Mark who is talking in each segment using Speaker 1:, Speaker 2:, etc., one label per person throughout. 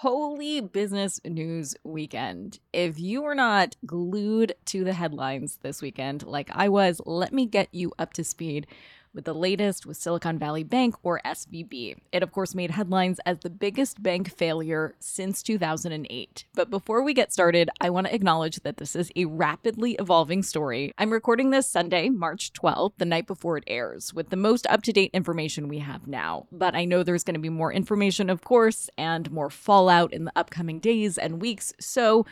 Speaker 1: Holy business news weekend. If you were not glued to the headlines this weekend like I was, let me get you up to speed with the latest with Silicon Valley Bank or SVB. It, of course, made headlines as the biggest bank failure since 2008. But before we get started, I want to acknowledge that this is a rapidly evolving story. I'm recording this Sunday, March 12th, the night before it airs, with the most up to date information we have now. But I know there's going to be more information, of course, and more fallout in the upcoming days and weeks. So,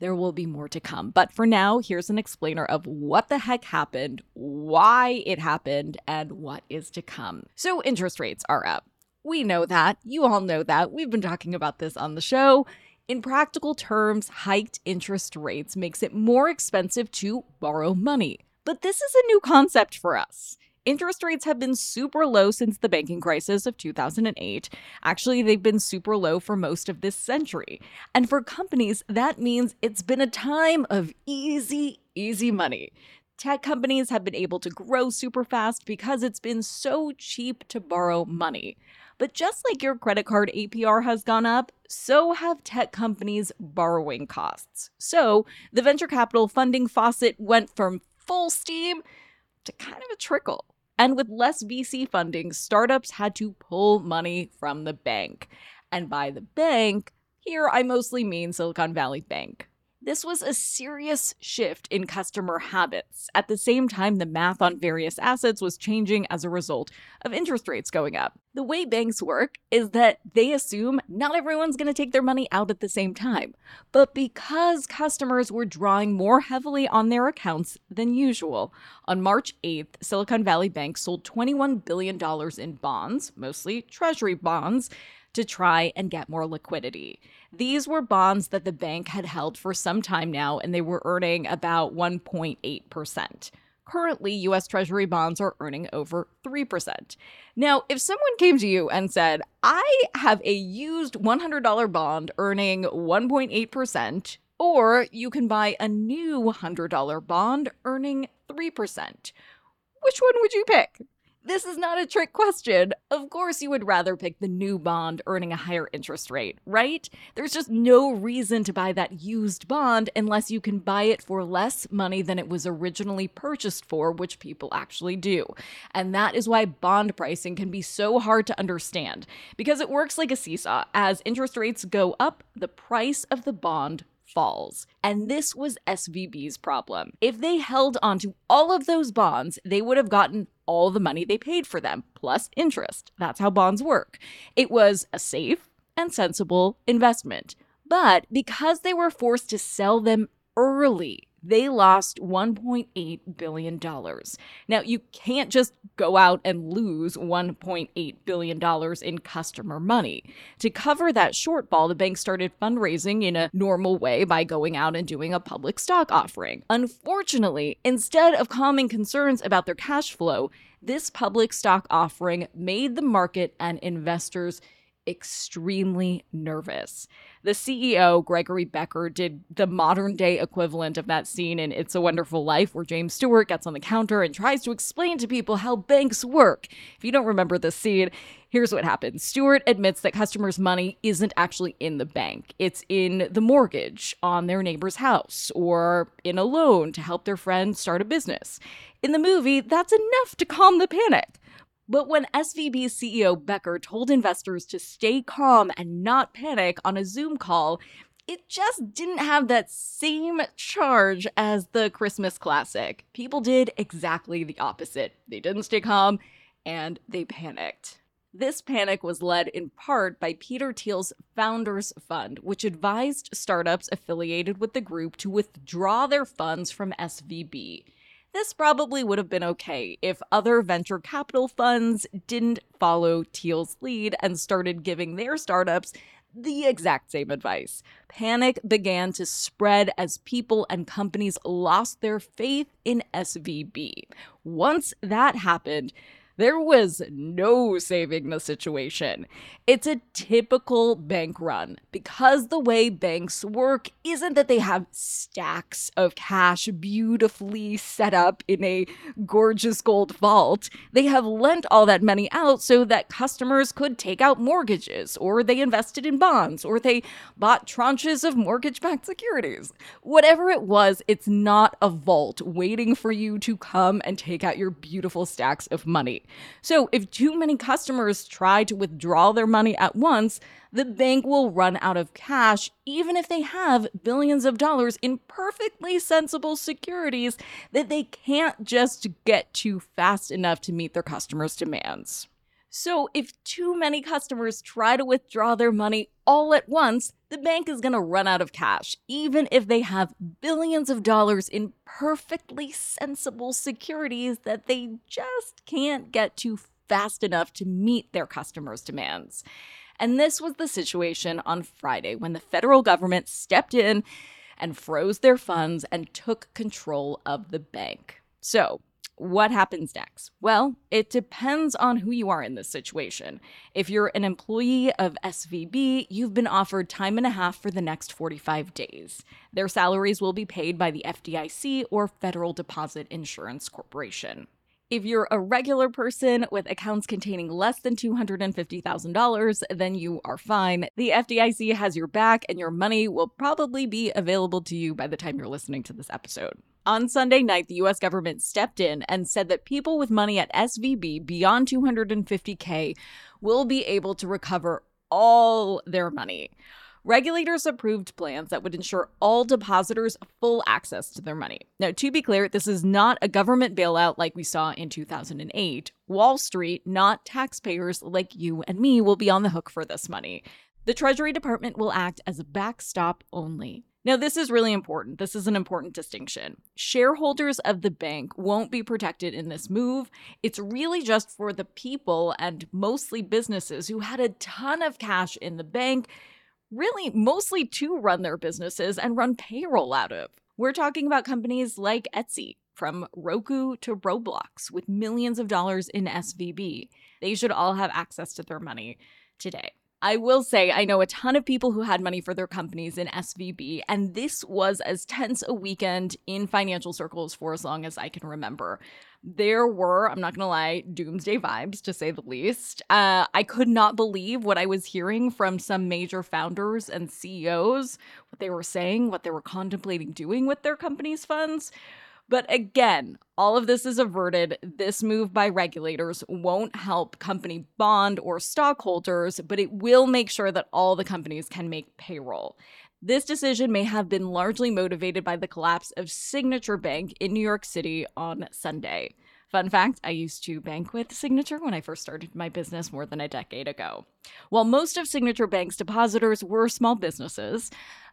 Speaker 1: there will be more to come. But for now, here's an explainer of what the heck happened, why it happened, and what is to come. So, interest rates are up. We know that. You all know that. We've been talking about this on the show. In practical terms, hiked interest rates makes it more expensive to borrow money. But this is a new concept for us. Interest rates have been super low since the banking crisis of 2008. Actually, they've been super low for most of this century. And for companies, that means it's been a time of easy, easy money. Tech companies have been able to grow super fast because it's been so cheap to borrow money. But just like your credit card APR has gone up, so have tech companies' borrowing costs. So the venture capital funding faucet went from full steam to kind of a trickle. And with less VC funding, startups had to pull money from the bank. And by the bank, here I mostly mean Silicon Valley Bank. This was a serious shift in customer habits. At the same time, the math on various assets was changing as a result of interest rates going up. The way banks work is that they assume not everyone's going to take their money out at the same time. But because customers were drawing more heavily on their accounts than usual, on March 8th, Silicon Valley Bank sold $21 billion in bonds, mostly treasury bonds to try and get more liquidity. These were bonds that the bank had held for some time now, and they were earning about 1.8%. Currently, US Treasury bonds are earning over 3%. Now, if someone came to you and said, I have a used $100 bond earning 1.8%, or you can buy a new $100 bond earning 3%, which one would you pick? This is not a trick question. Of course, you would rather pick the new bond earning a higher interest rate, right? There's just no reason to buy that used bond unless you can buy it for less money than it was originally purchased for, which people actually do. And that is why bond pricing can be so hard to understand because it works like a seesaw. As interest rates go up, the price of the bond falls. And this was SVB's problem. If they held onto all of those bonds, they would have gotten all the money they paid for them, plus interest. That's how bonds work. It was a safe and sensible investment. But because they were forced to sell them early, they lost $1.8 billion. Now, you can't just go out and lose $1.8 billion in customer money. To cover that shortfall, the bank started fundraising in a normal way by going out and doing a public stock offering. Unfortunately, instead of calming concerns about their cash flow, this public stock offering made the market and investors extremely nervous. The CEO, Gregory Becker, did the modern day equivalent of that scene in It's a Wonderful Life, where James Stewart gets on the counter and tries to explain to people how banks work. If you don't remember this scene, here's what happens Stewart admits that customers' money isn't actually in the bank, it's in the mortgage on their neighbor's house or in a loan to help their friend start a business. In the movie, that's enough to calm the panic. But when SVB CEO Becker told investors to stay calm and not panic on a Zoom call, it just didn't have that same charge as the Christmas classic. People did exactly the opposite. They didn't stay calm and they panicked. This panic was led in part by Peter Thiel's Founders Fund, which advised startups affiliated with the group to withdraw their funds from SVB. This probably would have been okay if other venture capital funds didn't follow Thiel's lead and started giving their startups the exact same advice. Panic began to spread as people and companies lost their faith in SVB. Once that happened, there was no saving the situation. It's a typical bank run because the way banks work isn't that they have stacks of cash beautifully set up in a gorgeous gold vault. They have lent all that money out so that customers could take out mortgages, or they invested in bonds, or they bought tranches of mortgage backed securities. Whatever it was, it's not a vault waiting for you to come and take out your beautiful stacks of money. So, if too many customers try to withdraw their money at once, the bank will run out of cash, even if they have billions of dollars in perfectly sensible securities that they can't just get to fast enough to meet their customers' demands. So, if too many customers try to withdraw their money all at once, the bank is going to run out of cash, even if they have billions of dollars in perfectly sensible securities that they just can't get to fast enough to meet their customers' demands. And this was the situation on Friday when the federal government stepped in and froze their funds and took control of the bank. So, what happens next? Well, it depends on who you are in this situation. If you're an employee of SVB, you've been offered time and a half for the next 45 days. Their salaries will be paid by the FDIC or Federal Deposit Insurance Corporation. If you're a regular person with accounts containing less than $250,000, then you are fine. The FDIC has your back, and your money will probably be available to you by the time you're listening to this episode. On Sunday night, the US government stepped in and said that people with money at SVB beyond 250K will be able to recover all their money. Regulators approved plans that would ensure all depositors full access to their money. Now, to be clear, this is not a government bailout like we saw in 2008. Wall Street, not taxpayers like you and me, will be on the hook for this money. The Treasury Department will act as a backstop only. Now, this is really important. This is an important distinction. Shareholders of the bank won't be protected in this move. It's really just for the people and mostly businesses who had a ton of cash in the bank, really mostly to run their businesses and run payroll out of. We're talking about companies like Etsy, from Roku to Roblox, with millions of dollars in SVB. They should all have access to their money today. I will say, I know a ton of people who had money for their companies in SVB, and this was as tense a weekend in financial circles for as long as I can remember. There were, I'm not gonna lie, doomsday vibes to say the least. Uh, I could not believe what I was hearing from some major founders and CEOs, what they were saying, what they were contemplating doing with their companies' funds. But again, all of this is averted. This move by regulators won't help company bond or stockholders, but it will make sure that all the companies can make payroll. This decision may have been largely motivated by the collapse of Signature Bank in New York City on Sunday. Fun fact I used to bank with Signature when I first started my business more than a decade ago. While most of Signature Bank's depositors were small businesses,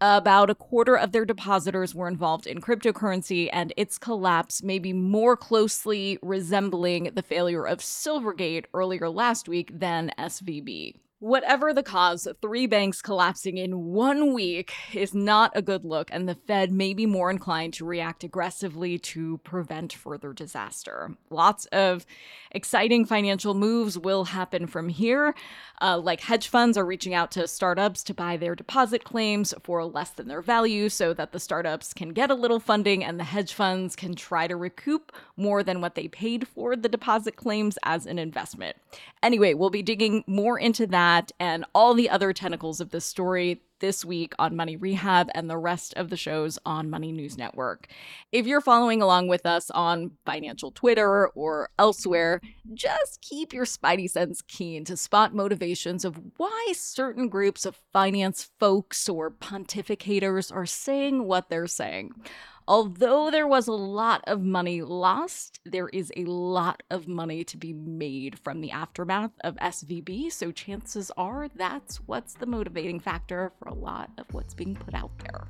Speaker 1: about a quarter of their depositors were involved in cryptocurrency, and its collapse may be more closely resembling the failure of Silvergate earlier last week than SVB. Whatever the cause, three banks collapsing in one week is not a good look, and the Fed may be more inclined to react aggressively to prevent further disaster. Lots of exciting financial moves will happen from here. Uh, like hedge funds are reaching out to startups to buy their deposit claims for less than their value so that the startups can get a little funding and the hedge funds can try to recoup more than what they paid for the deposit claims as an investment. Anyway, we'll be digging more into that that and all the other tentacles of this story this week on Money Rehab and the rest of the shows on Money News Network. If you're following along with us on financial Twitter or elsewhere, just keep your spidey sense keen to spot motivations of why certain groups of finance folks or pontificators are saying what they're saying. Although there was a lot of money lost, there is a lot of money to be made from the aftermath of SVB. So chances are that's what's the motivating factor for a lot of what's being put out there.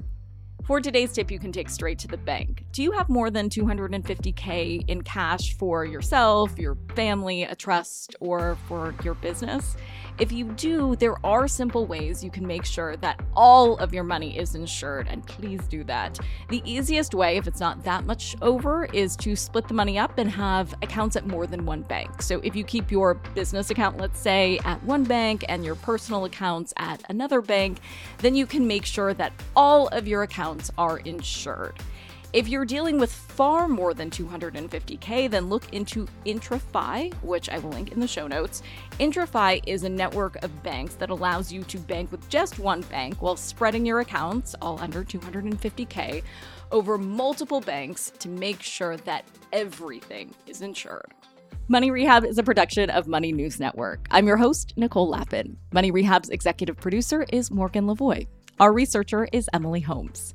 Speaker 1: For today's tip, you can take straight to the bank. Do you have more than 250K in cash for yourself, your family, a trust, or for your business? If you do, there are simple ways you can make sure that all of your money is insured, and please do that. The easiest way, if it's not that much over, is to split the money up and have accounts at more than one bank. So if you keep your business account, let's say, at one bank and your personal accounts at another bank, then you can make sure that all of your accounts are insured. If you're dealing with far more than 250K, then look into IntraFi, which I will link in the show notes. IntraFi is a network of banks that allows you to bank with just one bank while spreading your accounts, all under 250K, over multiple banks to make sure that everything is insured. Money Rehab is a production of Money News Network. I'm your host, Nicole Lapin. Money Rehab's executive producer is Morgan Lavoie. Our researcher is Emily Holmes.